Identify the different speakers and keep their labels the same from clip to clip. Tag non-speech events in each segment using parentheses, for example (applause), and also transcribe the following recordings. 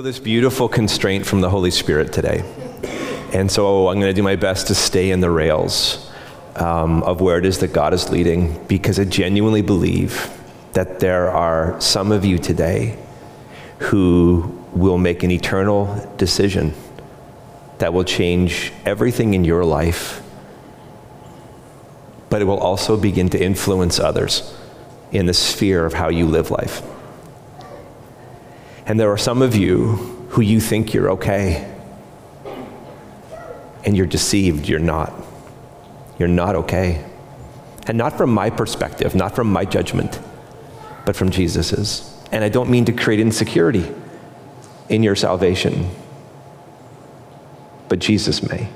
Speaker 1: feel this beautiful constraint from the Holy Spirit today. And so I'm going to do my best to stay in the rails um, of where it is that God is leading because I genuinely believe that there are some of you today who will make an eternal decision that will change everything in your life, but it will also begin to influence others in the sphere of how you live life. And there are some of you who you think you're okay, and you're deceived. You're not. You're not okay. And not from my perspective, not from my judgment, but from Jesus's. And I don't mean to create insecurity in your salvation, but Jesus may.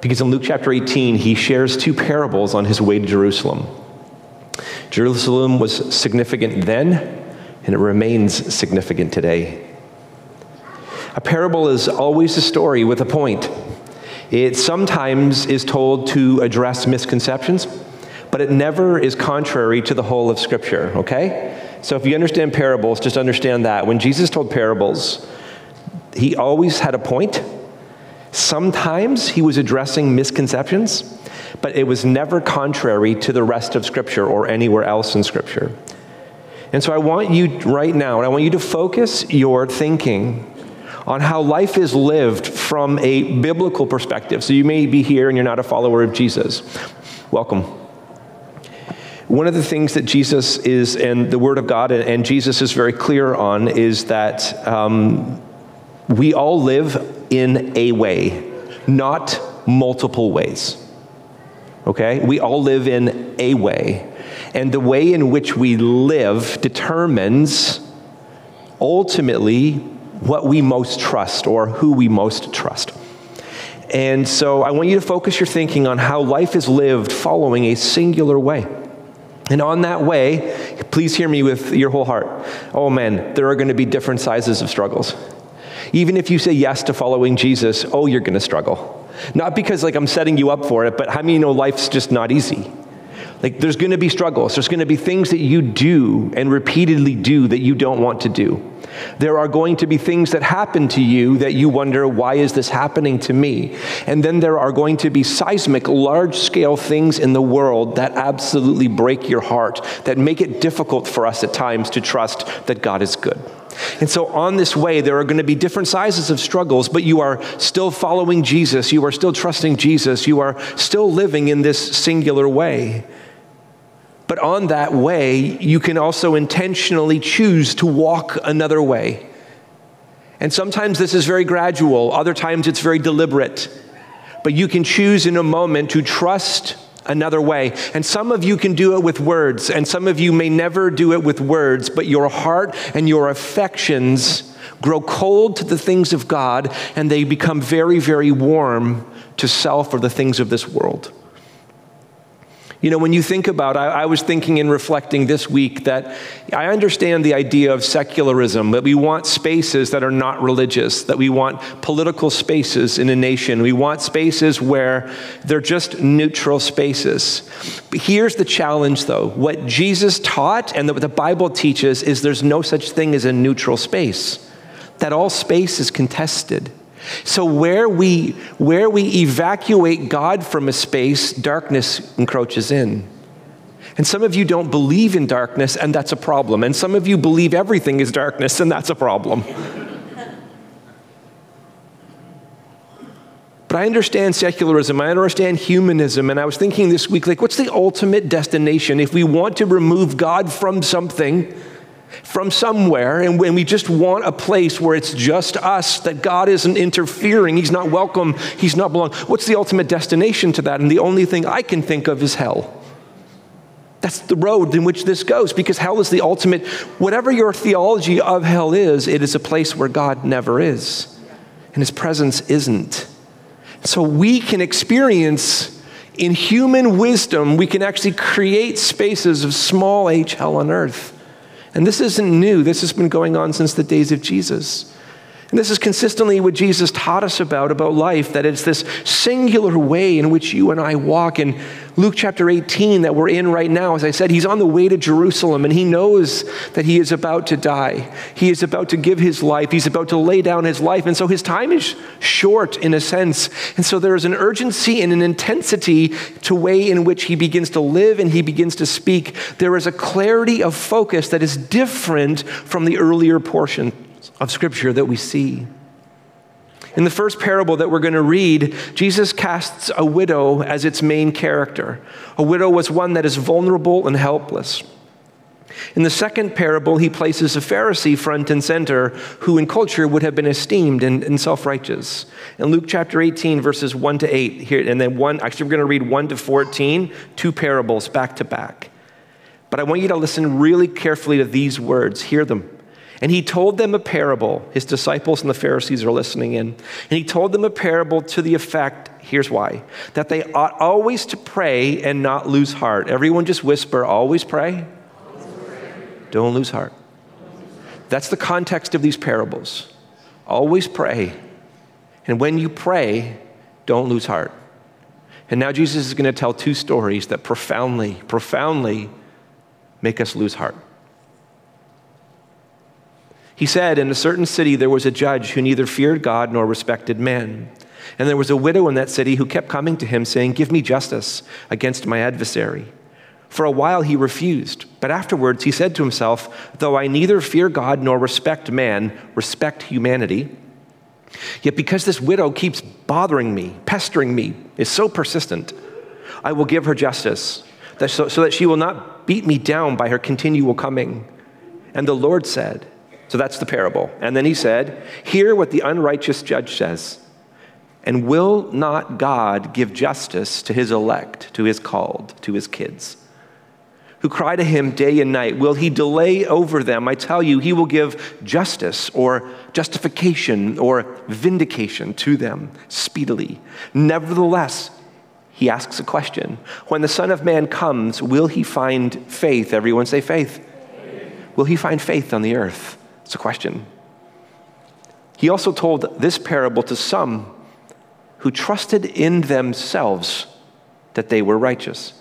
Speaker 1: Because in Luke chapter 18, he shares two parables on his way to Jerusalem. Jerusalem was significant then, and it remains significant today. A parable is always a story with a point. It sometimes is told to address misconceptions, but it never is contrary to the whole of Scripture, okay? So if you understand parables, just understand that. When Jesus told parables, he always had a point. Sometimes he was addressing misconceptions, but it was never contrary to the rest of Scripture or anywhere else in Scripture. And so I want you right now, and I want you to focus your thinking on how life is lived from a biblical perspective. So you may be here and you're not a follower of Jesus. Welcome. One of the things that Jesus is, and the Word of God, and Jesus is very clear on, is that um, we all live in a way, not multiple ways. Okay? We all live in a way. And the way in which we live determines ultimately what we most trust or who we most trust. And so I want you to focus your thinking on how life is lived following a singular way. And on that way, please hear me with your whole heart. Oh man, there are going to be different sizes of struggles. Even if you say yes to following Jesus, oh, you're going to struggle. Not because like I'm setting you up for it, but how many know life's just not easy? Like, there's going to be struggles. There's going to be things that you do and repeatedly do that you don't want to do. There are going to be things that happen to you that you wonder, why is this happening to me? And then there are going to be seismic, large scale things in the world that absolutely break your heart, that make it difficult for us at times to trust that God is good. And so, on this way, there are going to be different sizes of struggles, but you are still following Jesus. You are still trusting Jesus. You are still living in this singular way. But on that way, you can also intentionally choose to walk another way. And sometimes this is very gradual, other times it's very deliberate. But you can choose in a moment to trust another way. And some of you can do it with words, and some of you may never do it with words, but your heart and your affections grow cold to the things of God, and they become very, very warm to self or the things of this world. You know, when you think about, I, I, was thinking and reflecting this week that I understand the idea of secularism, that we want spaces that are not religious, that we want political spaces in a nation. We want spaces where they're just neutral spaces. But here's the challenge, though. What Jesus taught and what the Bible teaches is there's no such thing as a neutral space, that all space is contested. So where we where we evacuate God from a space, darkness encroaches in. And some of you don't believe in darkness and that's a problem. And some of you believe everything is darkness and that's a problem. (laughs) But I understand secularism, I understand humanism, and I was thinking this week, like, what's the ultimate destination? If we want to remove God from something, from somewhere, and when we just want a place where it's just us, that God isn't interfering, He's not welcome, He's not belong. What's the ultimate destination to that? And the only thing I can think of is hell. That's the road in which this goes because hell is the ultimate, whatever your theology of hell is, it is a place where God never is and His presence isn't. So we can experience in human wisdom, we can actually create spaces of small h hell on earth and this isn't new, this has been going on since the days of Jesus. And this is consistently what Jesus taught us about, about life, that it's this singular way in which you and I walk. In Luke chapter 18 that we're in right now, as I said, he's on the way to Jerusalem and he knows that he is about to die. He is about to give his life. He's about to lay down his life. And so his time is short in a sense. And so there is an urgency and an intensity to way in which he begins to live and he begins to speak. There is a clarity of focus that is different from the earlier portion of scripture that we see. In the first parable that we're going to read, Jesus casts a widow as its main character. A widow was one that is vulnerable and helpless. In the second parable, he places a Pharisee front and center who in culture would have been esteemed and, and self righteous. In Luke chapter 18, verses 1 to 8, here, and then one, actually, we're going to read 1 to 14, two parables back to back. But I want you to listen really carefully to these words, hear them. And he told them a parable. His disciples and the Pharisees are listening in. And he told them a parable to the effect here's why that they ought always to pray and not lose heart. Everyone just whisper, always pray. Don't lose heart. That's the context of these parables. Always pray. And when you pray, don't lose heart. And now Jesus is going to tell two stories that profoundly, profoundly make us lose heart. He said, In a certain city there was a judge who neither feared God nor respected man. And there was a widow in that city who kept coming to him, saying, Give me justice against my adversary. For a while he refused, but afterwards he said to himself, Though I neither fear God nor respect man, respect humanity, yet because this widow keeps bothering me, pestering me, is so persistent, I will give her justice, so, so that she will not beat me down by her continual coming. And the Lord said, so that's the parable. And then he said, Hear what the unrighteous judge says. And will not God give justice to his elect, to his called, to his kids, who cry to him day and night? Will he delay over them? I tell you, he will give justice or justification or vindication to them speedily. Nevertheless, he asks a question When the Son of Man comes, will he find faith? Everyone say faith. Will he find faith on the earth? It's a question. He also told this parable to some who trusted in themselves that they were righteous.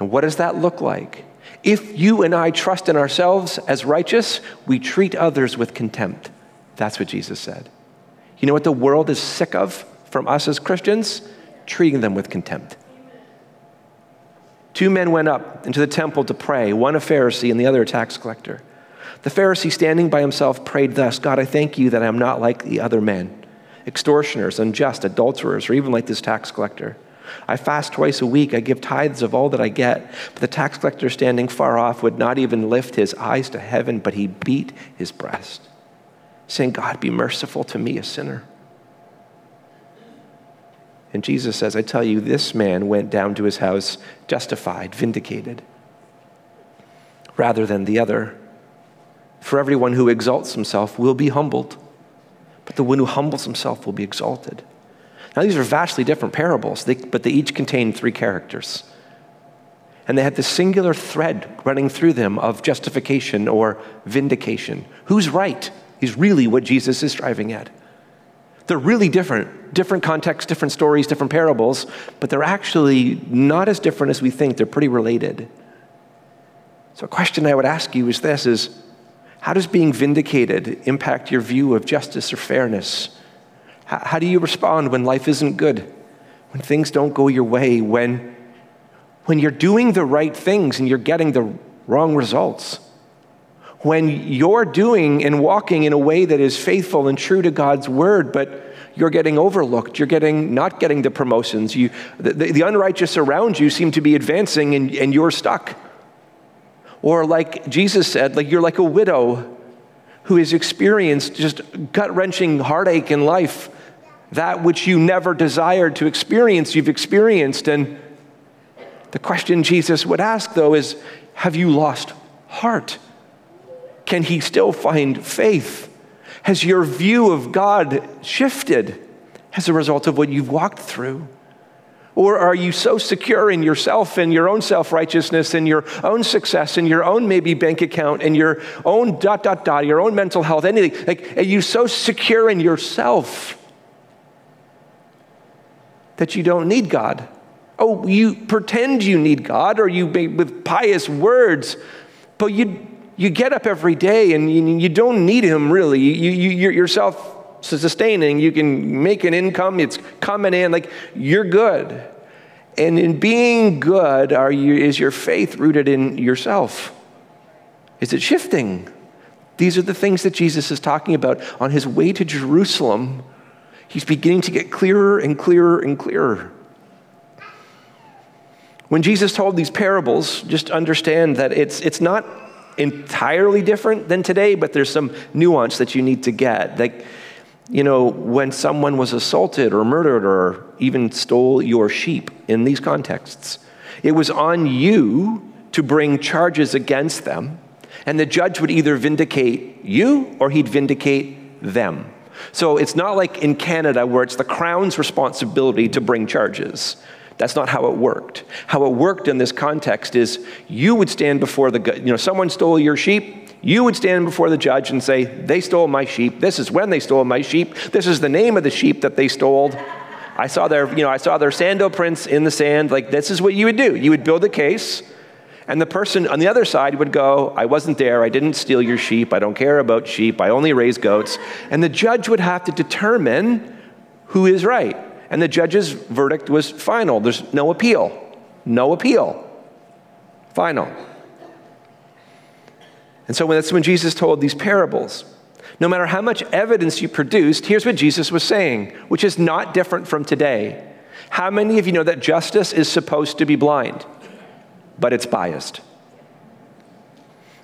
Speaker 1: And what does that look like? If you and I trust in ourselves as righteous, we treat others with contempt. That's what Jesus said. You know what the world is sick of from us as Christians? Treating them with contempt. Two men went up into the temple to pray, one a Pharisee and the other a tax collector. The Pharisee, standing by himself, prayed thus God, I thank you that I am not like the other men, extortioners, unjust, adulterers, or even like this tax collector. I fast twice a week. I give tithes of all that I get. But the tax collector, standing far off, would not even lift his eyes to heaven, but he beat his breast, saying, God, be merciful to me, a sinner. And Jesus says, I tell you, this man went down to his house justified, vindicated, rather than the other. For everyone who exalts himself will be humbled, but the one who humbles himself will be exalted. Now, these are vastly different parables, but they each contain three characters. And they have this singular thread running through them of justification or vindication. Who's right is really what Jesus is striving at. They're really different, different contexts, different stories, different parables, but they're actually not as different as we think. They're pretty related. So a question I would ask you is this is how does being vindicated impact your view of justice or fairness? How, how do you respond when life isn't good, when things don't go your way, when, when you're doing the right things and you're getting the wrong results? When you're doing and walking in a way that is faithful and true to God's word, but you're getting overlooked. You're getting not getting the promotions. You, the, the, the unrighteous around you seem to be advancing and, and you're stuck. Or, like Jesus said, like you're like a widow who has experienced just gut wrenching heartache in life. That which you never desired to experience, you've experienced. And the question Jesus would ask, though, is Have you lost heart? Can he still find faith? Has your view of God shifted as a result of what you've walked through? Or are you so secure in yourself and your own self righteousness and your own success and your own maybe bank account and your own dot, dot, dot, your own mental health, anything? Like, are you so secure in yourself that you don't need God Oh, you pretend you need God or you with pious words, but you, you get up every day and you, you don't need Him really. You, you, yourself sustaining, you can make an income, it's coming in, like you're good. And in being good, are you, is your faith rooted in yourself? Is it shifting? These are the things that Jesus is talking about on his way to Jerusalem. He's beginning to get clearer and clearer and clearer. When Jesus told these parables, just understand that it's, it's not entirely different than today, but there's some nuance that you need to get. Like, you know, when someone was assaulted or murdered or even stole your sheep in these contexts, it was on you to bring charges against them, and the judge would either vindicate you or he'd vindicate them. So it's not like in Canada where it's the Crown's responsibility to bring charges. That's not how it worked. How it worked in this context is you would stand before the, you know, someone stole your sheep, you would stand before the judge and say, They stole my sheep. This is when they stole my sheep. This is the name of the sheep that they stole. I saw their, you know, I saw their sandal prints in the sand. Like, this is what you would do. You would build a case, and the person on the other side would go, I wasn't there. I didn't steal your sheep. I don't care about sheep. I only raise goats. And the judge would have to determine who is right. And the judge's verdict was final. There's no appeal. No appeal. Final. And so that's when Jesus told these parables. No matter how much evidence you produced, here's what Jesus was saying, which is not different from today. How many of you know that justice is supposed to be blind, but it's biased?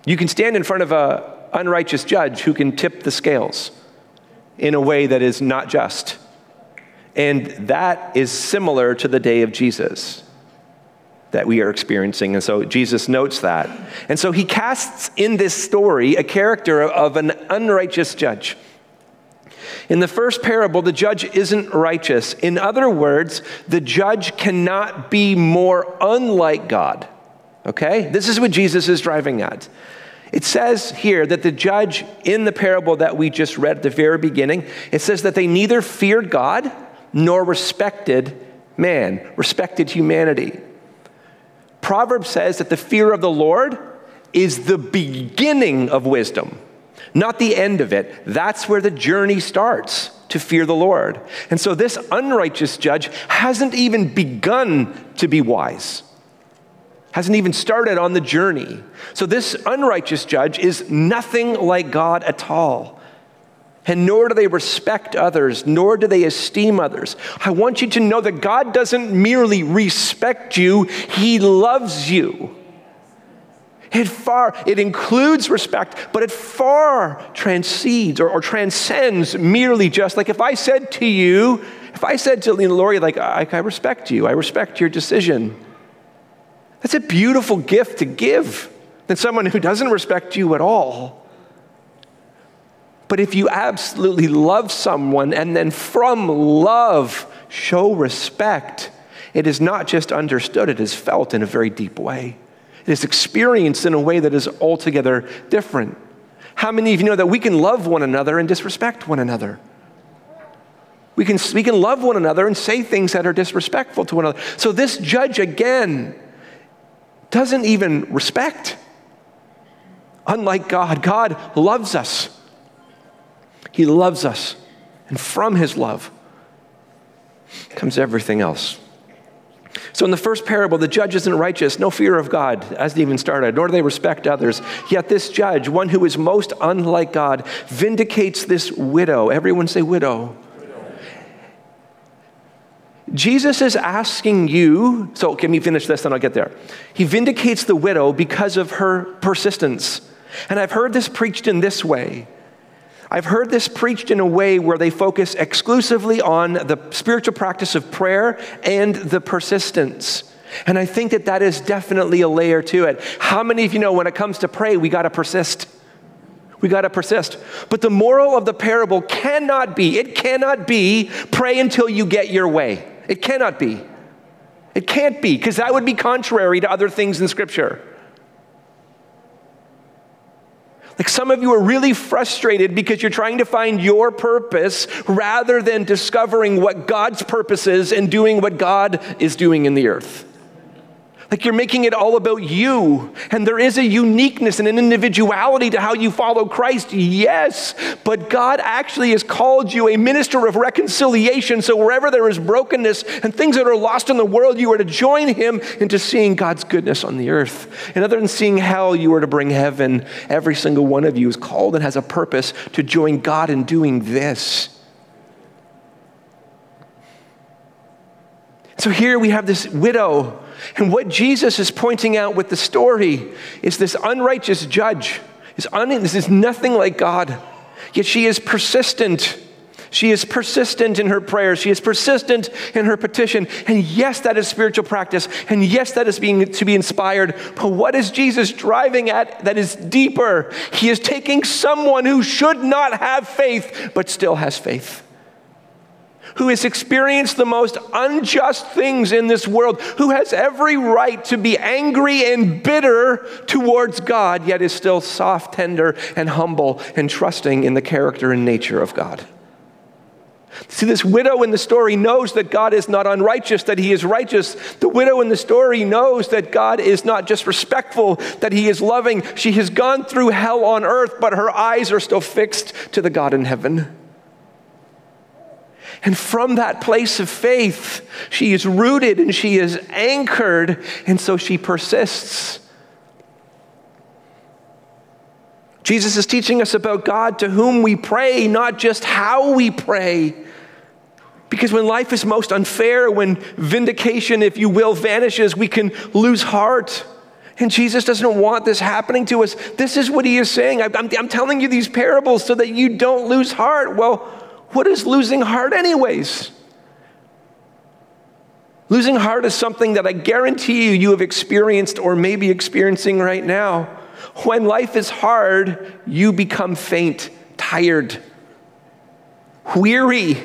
Speaker 1: You can stand in front of an unrighteous judge who can tip the scales in a way that is not just. And that is similar to the day of Jesus that we are experiencing. And so Jesus notes that. And so he casts in this story a character of an unrighteous judge. In the first parable, the judge isn't righteous. In other words, the judge cannot be more unlike God. Okay? This is what Jesus is driving at. It says here that the judge in the parable that we just read at the very beginning, it says that they neither feared God nor respected man, respected humanity. Proverbs says that the fear of the Lord is the beginning of wisdom, not the end of it. That's where the journey starts to fear the Lord. And so this unrighteous judge hasn't even begun to be wise, hasn't even started on the journey. So this unrighteous judge is nothing like God at all and nor do they respect others, nor do they esteem others. I want you to know that God doesn't merely respect you, He loves you. It far, it includes respect, but it far transcends or, or transcends merely just like if I said to you, if I said to Lori, like, I, I respect you, I respect your decision. That's a beautiful gift to give than someone who doesn't respect you at all. But if you absolutely love someone and then from love show respect, it is not just understood, it is felt in a very deep way. It is experienced in a way that is altogether different. How many of you know that we can love one another and disrespect one another? We can, we can love one another and say things that are disrespectful to one another. So this judge, again, doesn't even respect. Unlike God, God loves us. He loves us. And from his love comes everything else. So, in the first parable, the judge isn't righteous, no fear of God, hasn't even started, nor do they respect others. Yet, this judge, one who is most unlike God, vindicates this widow. Everyone say, widow. Jesus is asking you, so let me finish this, then I'll get there. He vindicates the widow because of her persistence. And I've heard this preached in this way I've heard this preached in a way where they focus exclusively on the spiritual practice of prayer and the persistence. And I think that that is definitely a layer to it. How many of you know when it comes to pray, we got to persist? We got to persist. But the moral of the parable cannot be, it cannot be pray until you get your way. It cannot be. It can't be, because that would be contrary to other things in Scripture. Like some of you are really frustrated because you're trying to find your purpose rather than discovering what God's purpose is and doing what God is doing in the earth. Like you're making it all about you. And there is a uniqueness and an individuality to how you follow Christ, yes. But God actually has called you a minister of reconciliation. So wherever there is brokenness and things that are lost in the world, you are to join Him into seeing God's goodness on the earth. And other than seeing hell, you are to bring heaven. Every single one of you is called and has a purpose to join God in doing this. So here we have this widow and what Jesus is pointing out with the story is this unrighteous judge. Is un- this is nothing like God. Yet she is persistent. She is persistent in her prayers. She is persistent in her petition. And yes, that is spiritual practice. And yes, that is being to be inspired. But what is Jesus driving at that is deeper? He is taking someone who should not have faith, but still has faith who has experienced the most unjust things in this world, who has every right to be angry and bitter towards God, yet is still soft, tender, and humble and trusting in the character and nature of God. See, this widow in the story knows that God is not unrighteous, that he is righteous. The widow in the story knows that God is not just respectful, that he is loving. She has gone through hell on earth, but her eyes are still fixed to the God in heaven. And from that place of faith, she is rooted and she is anchored, and so she persists. Jesus is teaching us about God to whom we pray, not just how we pray. Because when life is most unfair, when vindication, if you will, vanishes, we can lose heart. And Jesus doesn't want this happening to us. This is what he is saying. I'm, I'm, telling you these parables so that you don't lose heart. Well, what is losing heart, anyways? Losing heart is something that I guarantee you you have experienced or may be experiencing right now. When life is hard, you become faint, tired, weary.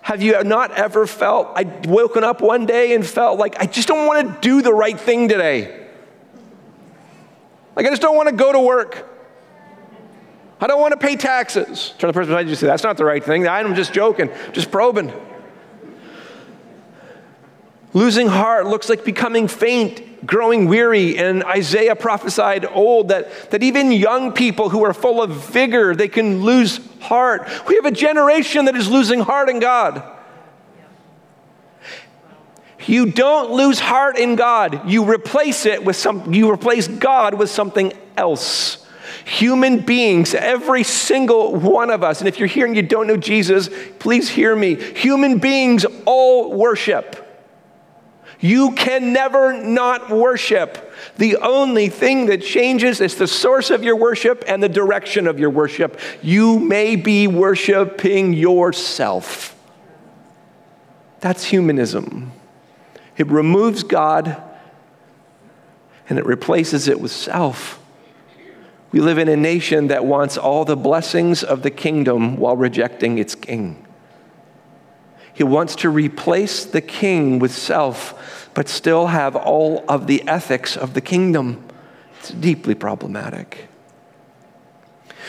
Speaker 1: Have you not ever felt, I woken up one day and felt like I just don't want to do the right thing today? Like I just don't want to go to work. I don't want to pay taxes. Turn to the person beside you and say, That's not the right thing. I'm just joking, just probing. Losing heart looks like becoming faint, growing weary. And Isaiah prophesied old that, that even young people who are full of vigor, they can lose heart. We have a generation that is losing heart in God. You don't lose heart in God. You replace it with some you replace God with something else. Human beings, every single one of us, and if you're here and you don't know Jesus, please hear me. Human beings all worship. You can never not worship. The only thing that changes is the source of your worship and the direction of your worship. You may be worshiping yourself. That's humanism. It removes God and it replaces it with self. We live in a nation that wants all the blessings of the kingdom while rejecting its king. He wants to replace the king with self, but still have all of the ethics of the kingdom. It's deeply problematic.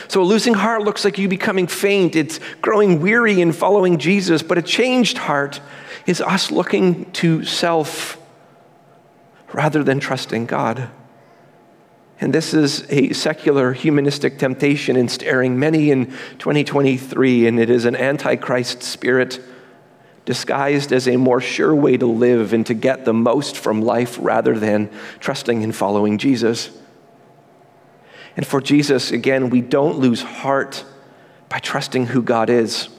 Speaker 1: So, a losing heart looks like you becoming faint. It's growing weary in following Jesus, but a changed heart is us looking to self rather than trusting God. And this is a secular humanistic temptation ensnaring many in 2023, and it is an antichrist spirit disguised as a more sure way to live and to get the most from life rather than trusting and following Jesus. And for Jesus, again, we don't lose heart by trusting who God is.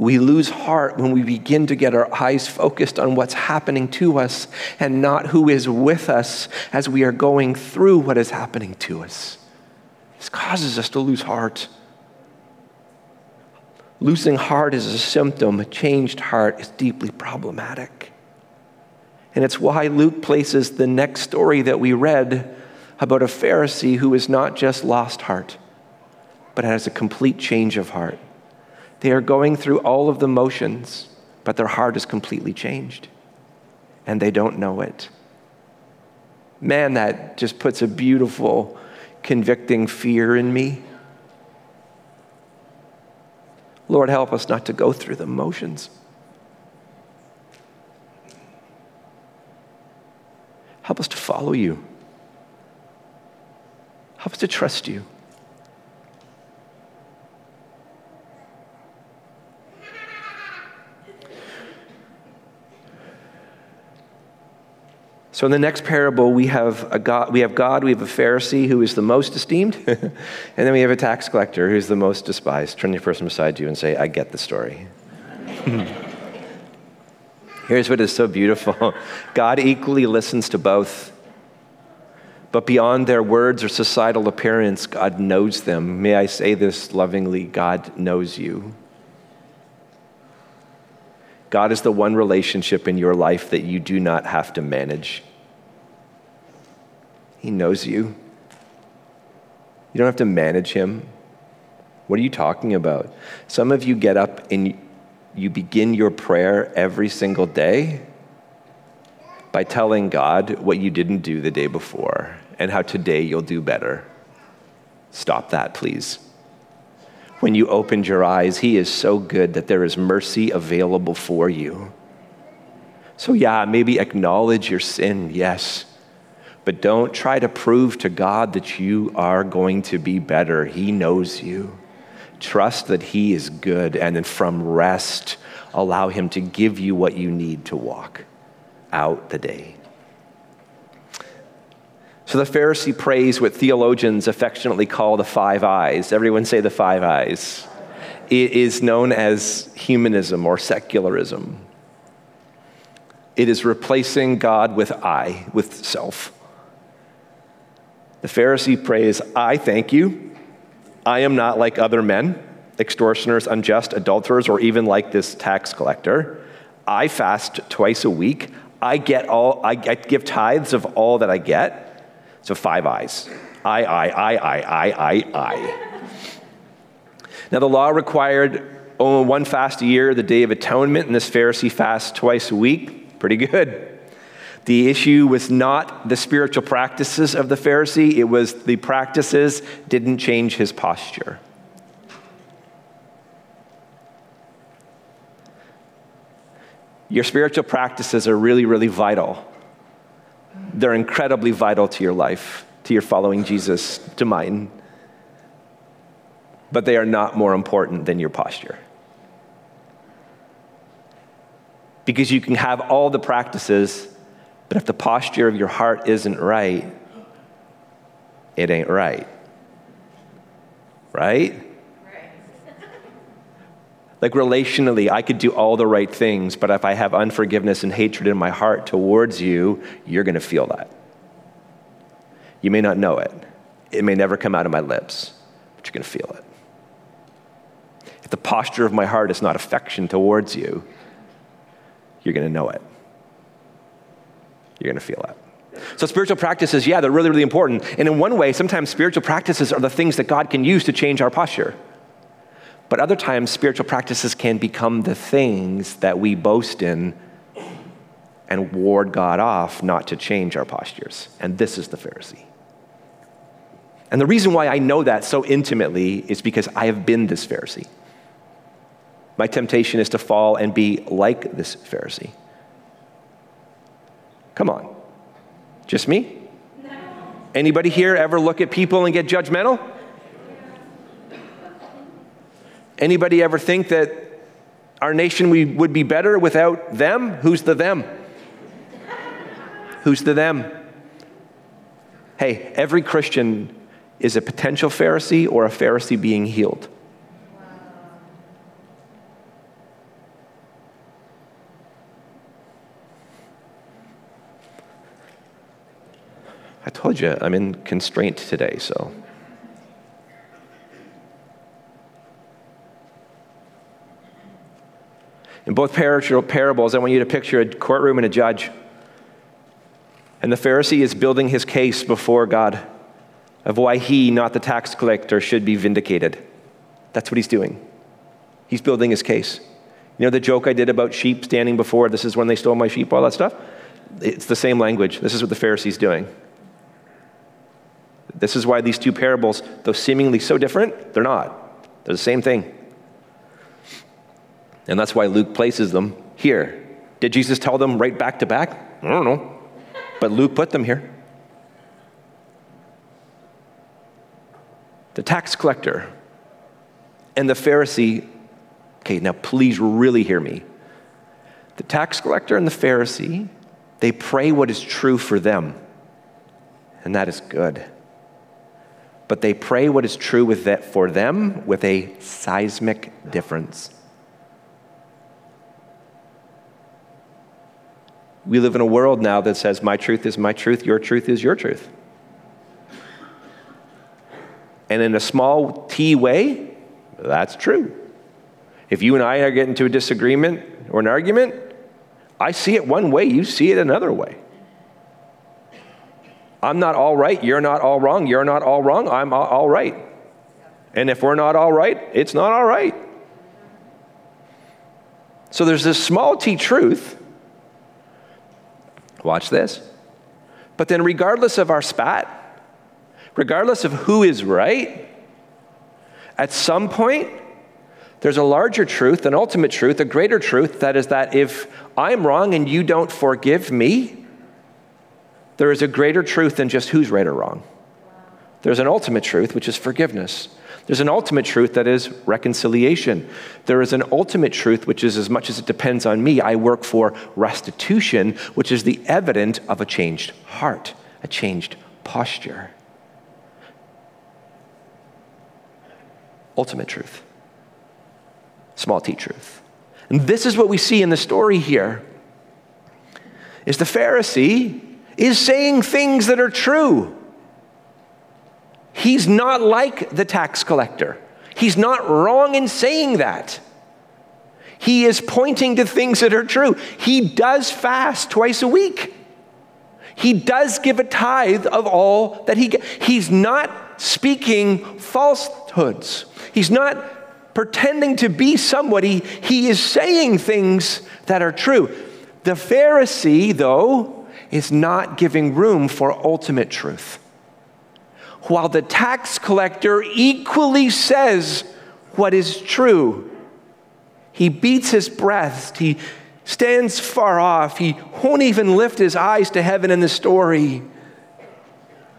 Speaker 1: We lose heart when we begin to get our eyes focused on what's happening to us and not who is with us as we are going through what is happening to us. This causes us to lose heart. Losing heart is a symptom, a changed heart is deeply problematic. And it's why Luke places the next story that we read about a Pharisee who is not just lost heart, but has a complete change of heart. They are going through all of the motions, but their heart is completely changed, and they don't know it. Man, that just puts a beautiful, convicting fear in me. Lord, help us not to go through the motions. Help us to follow you. Help us to trust you. So in the next parable, we have, a God, we have God, we have a Pharisee who is the most esteemed, (laughs) and then we have a tax collector who's the most despised. Turn to the person beside you and say, I get the story. (laughs) Here's what is so beautiful (laughs) God equally listens to both. But beyond their words or societal appearance, God knows them. May I say this lovingly God knows you. God is the one relationship in your life that you do not have to manage. He knows you. You don't have to manage him. What are you talking about? Some of you get up and you begin your prayer every single day by telling God what you didn't do the day before and how today you'll do better. Stop that, please. When you opened your eyes, He is so good that there is mercy available for you. So, yeah, maybe acknowledge your sin, yes. But don't try to prove to God that you are going to be better. He knows you. Trust that He is good, and then from rest, allow Him to give you what you need to walk out the day. So the Pharisee prays what theologians affectionately call the five eyes. Everyone say the five eyes. It is known as humanism or secularism. It is replacing God with I, with self. The Pharisee prays, I thank you. I am not like other men, extortioners, unjust, adulterers, or even like this tax collector. I fast twice a week. I get all, I, I give tithes of all that I get. So five eyes. I, I, I, I, I, I, I. Now the law required only one fast a year, the Day of Atonement, and this Pharisee fasts twice a week. Pretty good. The issue was not the spiritual practices of the Pharisee, it was the practices didn't change his posture. Your spiritual practices are really, really vital. They're incredibly vital to your life, to your following Jesus, to mine. But they are not more important than your posture. Because you can have all the practices but if the posture of your heart isn't right, it ain't right. Right? (laughs) Like relationally, I could do all the right things, but if I have unforgiveness and hatred in my heart towards you, you're going to feel that. You may not know it, it may never come out of my lips, but you're going to feel it. If the posture of my heart is not affection towards you, you're going to know it you're going to feel that. So, spiritual practices, yeah, they're really, really important. And in one way, sometimes spiritual practices are the things that God can use to change our posture. But other times, spiritual practices can become the things that we boast in and ward God off not to change our postures. And this is the Pharisee. And the reason why I know that so intimately is because I have been this Pharisee. My temptation is to fall and be like this Pharisee. Come on. Just me? Anybody here ever look at people and get judgmental? Anybody ever think that our nation we would be better without them? Who's the them? Who's the them? Hey, every Christian is a potential Pharisee or a Pharisee being healed. I told you I'm in constraint today, so. In both parables, I want you to picture a courtroom and a judge. And the Pharisee is building his case before God of why he, not the tax collector, should be vindicated. That's what he's doing. He's building his case. You know the joke I did about sheep standing before, this is when they stole my sheep, all that stuff? It's the same language. This is what the Pharisee's doing. This is why these two parables, though seemingly so different, they're not. They're the same thing. And that's why Luke places them here. Did Jesus tell them right back to back? I don't know. But Luke put them here. The tax collector and the Pharisee. Okay, now please really hear me. The tax collector and the Pharisee, they pray what is true for them, and that is good but they pray what is true with that for them with a seismic difference. We live in a world now that says, My truth is my truth, your truth is your truth. And in a small t way, that's true. If you and I are getting into a disagreement or an argument, I see it one way, you see it another way. I'm not all right, you're not all wrong, you're not all wrong, I'm all right. And if we're not all right, it's not all right. So there's this small t truth. Watch this. But then, regardless of our spat, regardless of who is right, at some point, there's a larger truth, an ultimate truth, a greater truth that is that if I'm wrong and you don't forgive me, there is a greater truth than just who's right or wrong. There's an ultimate truth, which is forgiveness. There's an ultimate truth that is reconciliation. There is an ultimate truth, which is as much as it depends on me, I work for restitution, which is the evidence of a changed heart, a changed posture. Ultimate truth. Small t truth. And this is what we see in the story here. Is the Pharisee is saying things that are true. He's not like the tax collector. He's not wrong in saying that. He is pointing to things that are true. He does fast twice a week. He does give a tithe of all that he gets. He's not speaking falsehoods. He's not pretending to be somebody. He is saying things that are true. The Pharisee, though, is not giving room for ultimate truth. While the tax collector equally says what is true, he beats his breast, he stands far off, he won't even lift his eyes to heaven in the story.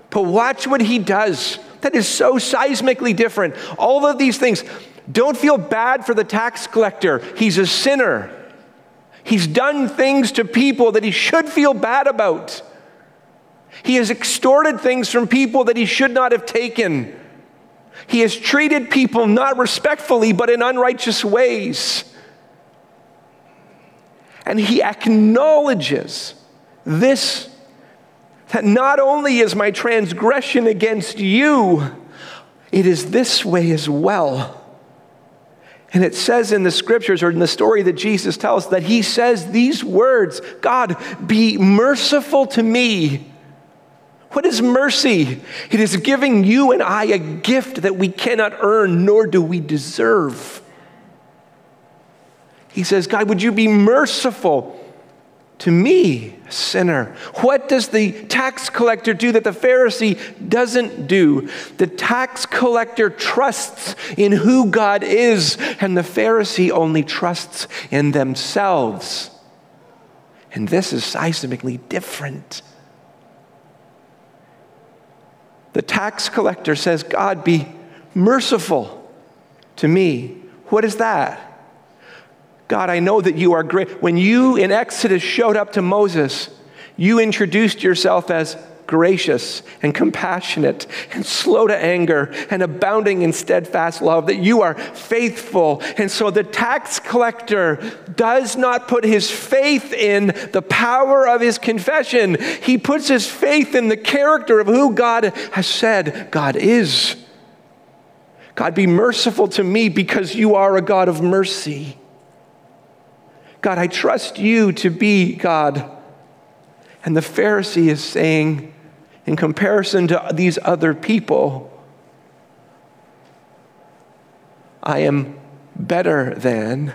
Speaker 1: But watch what he does. That is so seismically different. All of these things. Don't feel bad for the tax collector. He's a sinner. He's done things to people that he should feel bad about. He has extorted things from people that he should not have taken. He has treated people not respectfully, but in unrighteous ways. And he acknowledges this that not only is my transgression against you, it is this way as well. And it says in the scriptures or in the story that Jesus tells that he says these words God, be merciful to me. What is mercy? It is giving you and I a gift that we cannot earn, nor do we deserve. He says, God, would you be merciful to me, sinner. What does the tax collector do that the Pharisee doesn't do? The tax collector trusts in who God is, and the Pharisee only trusts in themselves. And this is seismically different. The tax collector says, God, be merciful to me. What is that? God, I know that you are great. When you in Exodus showed up to Moses, you introduced yourself as gracious and compassionate and slow to anger and abounding in steadfast love, that you are faithful. And so the tax collector does not put his faith in the power of his confession, he puts his faith in the character of who God has said God is. God, be merciful to me because you are a God of mercy. God, I trust you to be God. And the Pharisee is saying, in comparison to these other people, I am better than.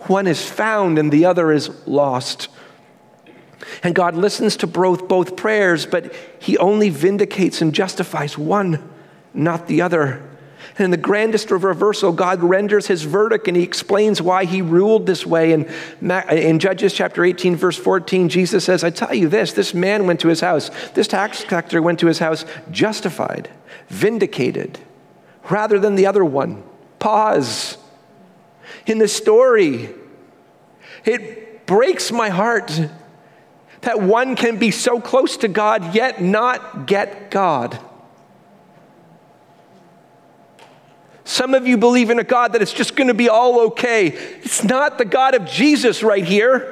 Speaker 1: One is found and the other is lost. And God listens to both, both prayers, but He only vindicates and justifies one, not the other. And in the grandest of reversal, God renders his verdict and he explains why he ruled this way. And in Judges chapter 18, verse 14, Jesus says, I tell you this this man went to his house, this tax collector went to his house justified, vindicated, rather than the other one. Pause. In the story, it breaks my heart that one can be so close to God yet not get God. Some of you believe in a God that it's just going to be all okay. It's not the God of Jesus right here.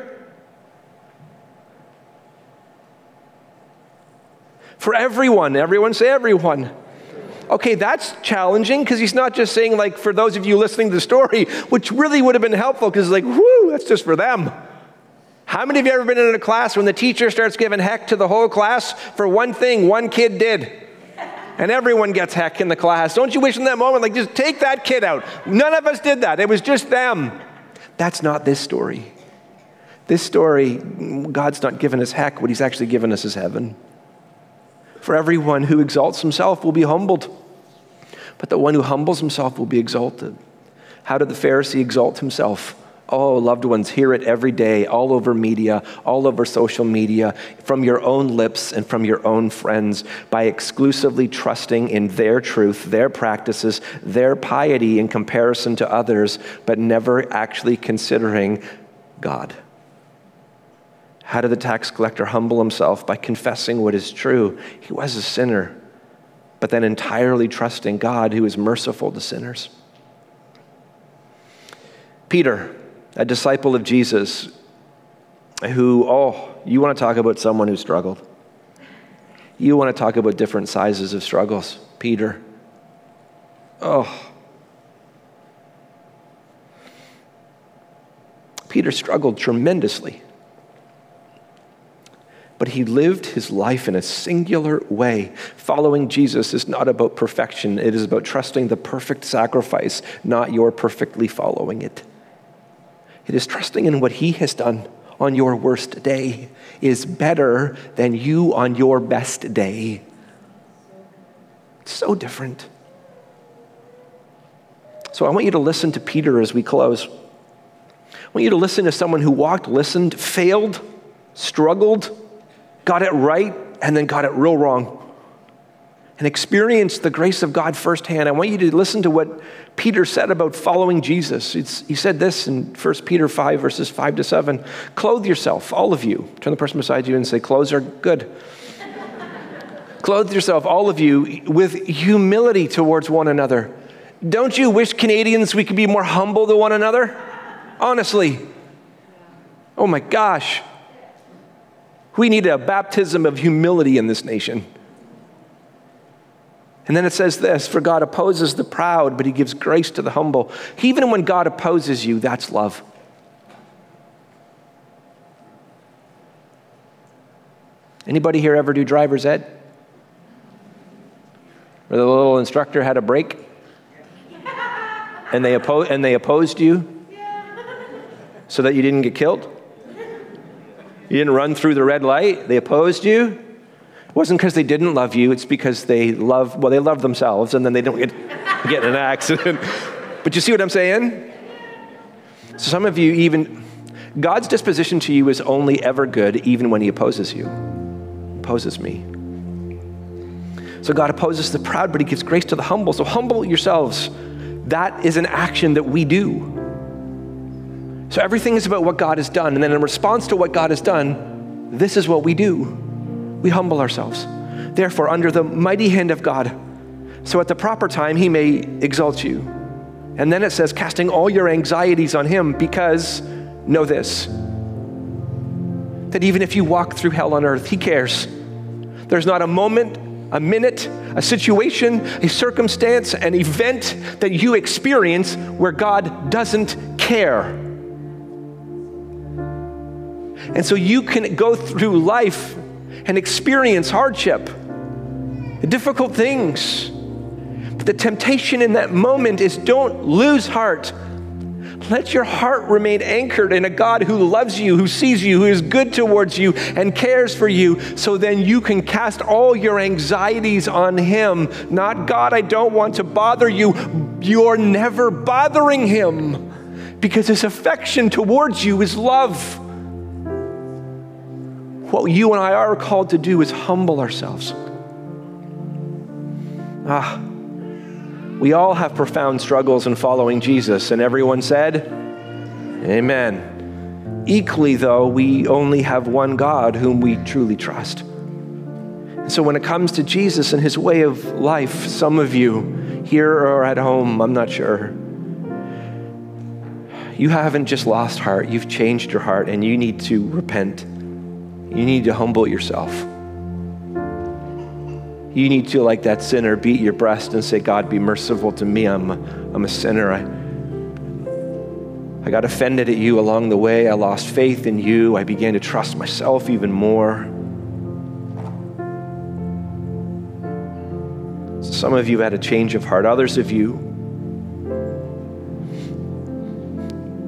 Speaker 1: For everyone, everyone say everyone. Okay, that's challenging because he's not just saying, like, for those of you listening to the story, which really would have been helpful because, it's like, whoo, that's just for them. How many of you ever been in a class when the teacher starts giving heck to the whole class for one thing one kid did? And everyone gets heck in the class. Don't you wish in that moment, like, just take that kid out? None of us did that. It was just them. That's not this story. This story, God's not given us heck. What He's actually given us is heaven. For everyone who exalts himself will be humbled, but the one who humbles himself will be exalted. How did the Pharisee exalt himself? Oh, loved ones, hear it every day, all over media, all over social media, from your own lips and from your own friends, by exclusively trusting in their truth, their practices, their piety in comparison to others, but never actually considering God. How did the tax collector humble himself? By confessing what is true. He was a sinner, but then entirely trusting God who is merciful to sinners. Peter, a disciple of Jesus who, oh, you want to talk about someone who struggled. You want to talk about different sizes of struggles. Peter. Oh. Peter struggled tremendously. But he lived his life in a singular way. Following Jesus is not about perfection, it is about trusting the perfect sacrifice, not your perfectly following it. It is trusting in what He has done on your worst day is better than you on your best day. It's so different. So I want you to listen to Peter as we close. I want you to listen to someone who walked, listened, failed, struggled, got it right, and then got it real wrong and experience the grace of God firsthand, I want you to listen to what Peter said about following Jesus. It's, he said this in 1 Peter 5, verses 5 to 7 Clothe yourself, all of you. Turn the person beside you and say, Clothes are good. (laughs) Clothe yourself, all of you, with humility towards one another. Don't you wish Canadians we could be more humble to one another? Honestly. Oh my gosh. We need a baptism of humility in this nation. And then it says this For God opposes the proud, but he gives grace to the humble. Even when God opposes you, that's love. Anybody here ever do driver's ed? Where the little instructor had a brake? And they, oppo- and they opposed you so that you didn't get killed? You didn't run through the red light? They opposed you? It wasn't because they didn't love you, it's because they love, well, they love themselves and then they don't get, (laughs) get in an accident. but you see what I'm saying? So some of you even, God's disposition to you is only ever good even when he opposes you, opposes me. So God opposes the proud, but he gives grace to the humble. So humble yourselves. That is an action that we do. So everything is about what God has done. And then in response to what God has done, this is what we do we humble ourselves. Therefore, under the mighty hand of God, so at the proper time he may exalt you. And then it says, casting all your anxieties on him, because know this that even if you walk through hell on earth, he cares. There's not a moment, a minute, a situation, a circumstance, an event that you experience where God doesn't care. And so you can go through life and experience hardship, difficult things. But the temptation in that moment is don't lose heart. Let your heart remain anchored in a God who loves you, who sees you, who is good towards you, and cares for you, so then you can cast all your anxieties on Him. Not, God, I don't want to bother you. You're never bothering Him because His affection towards you is love. What you and I are called to do is humble ourselves. Ah we all have profound struggles in following Jesus, and everyone said, Amen. Equally, though, we only have one God whom we truly trust. So, when it comes to Jesus and his way of life, some of you here or at home, I'm not sure, you haven't just lost heart, you've changed your heart, and you need to repent. You need to humble yourself. You need to, like that sinner, beat your breast and say, God, be merciful to me. I'm, I'm a sinner. I, I got offended at you along the way. I lost faith in you. I began to trust myself even more. Some of you had a change of heart, others of you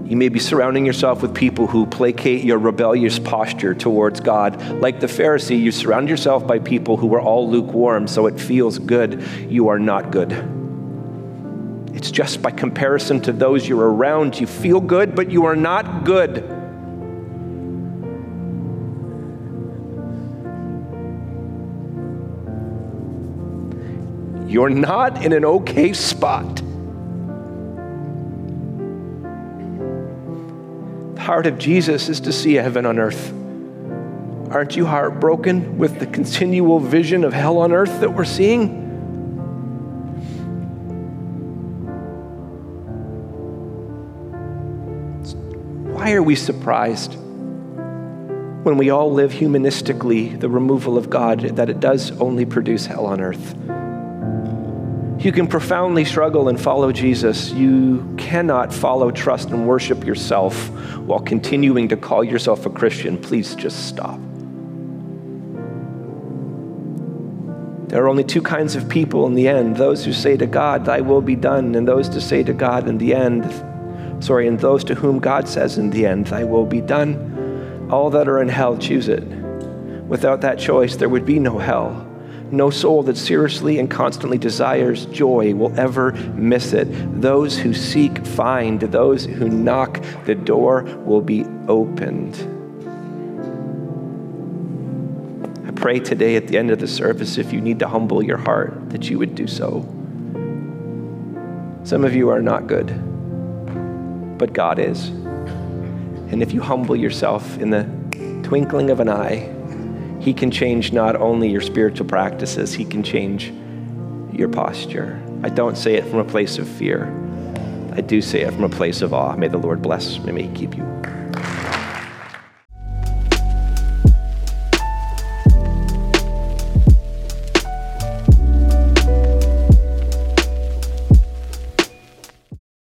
Speaker 1: You may be surrounding yourself with people who placate your rebellious posture towards God. Like the Pharisee, you surround yourself by people who are all lukewarm, so it feels good. You are not good. It's just by comparison to those you're around, you feel good, but you are not good. You're not in an okay spot. Heart of Jesus is to see heaven on earth. Aren't you heartbroken with the continual vision of hell on earth that we're seeing? Why are we surprised when we all live humanistically the removal of God that it does only produce hell on earth? You can profoundly struggle and follow Jesus. You cannot follow, trust, and worship yourself while continuing to call yourself a Christian. Please just stop. There are only two kinds of people in the end those who say to God, Thy will be done, and those to say to God in the end, sorry, and those to whom God says in the end, Thy will be done. All that are in hell choose it. Without that choice, there would be no hell. No soul that seriously and constantly desires joy will ever miss it. Those who seek find, those who knock, the door will be opened. I pray today at the end of the service, if you need to humble your heart, that you would do so. Some of you are not good, but God is. And if you humble yourself in the twinkling of an eye, he can change not only your spiritual practices, He can change your posture. I don't say it from a place of fear. I do say it from a place of awe. May the Lord bless, may He keep you.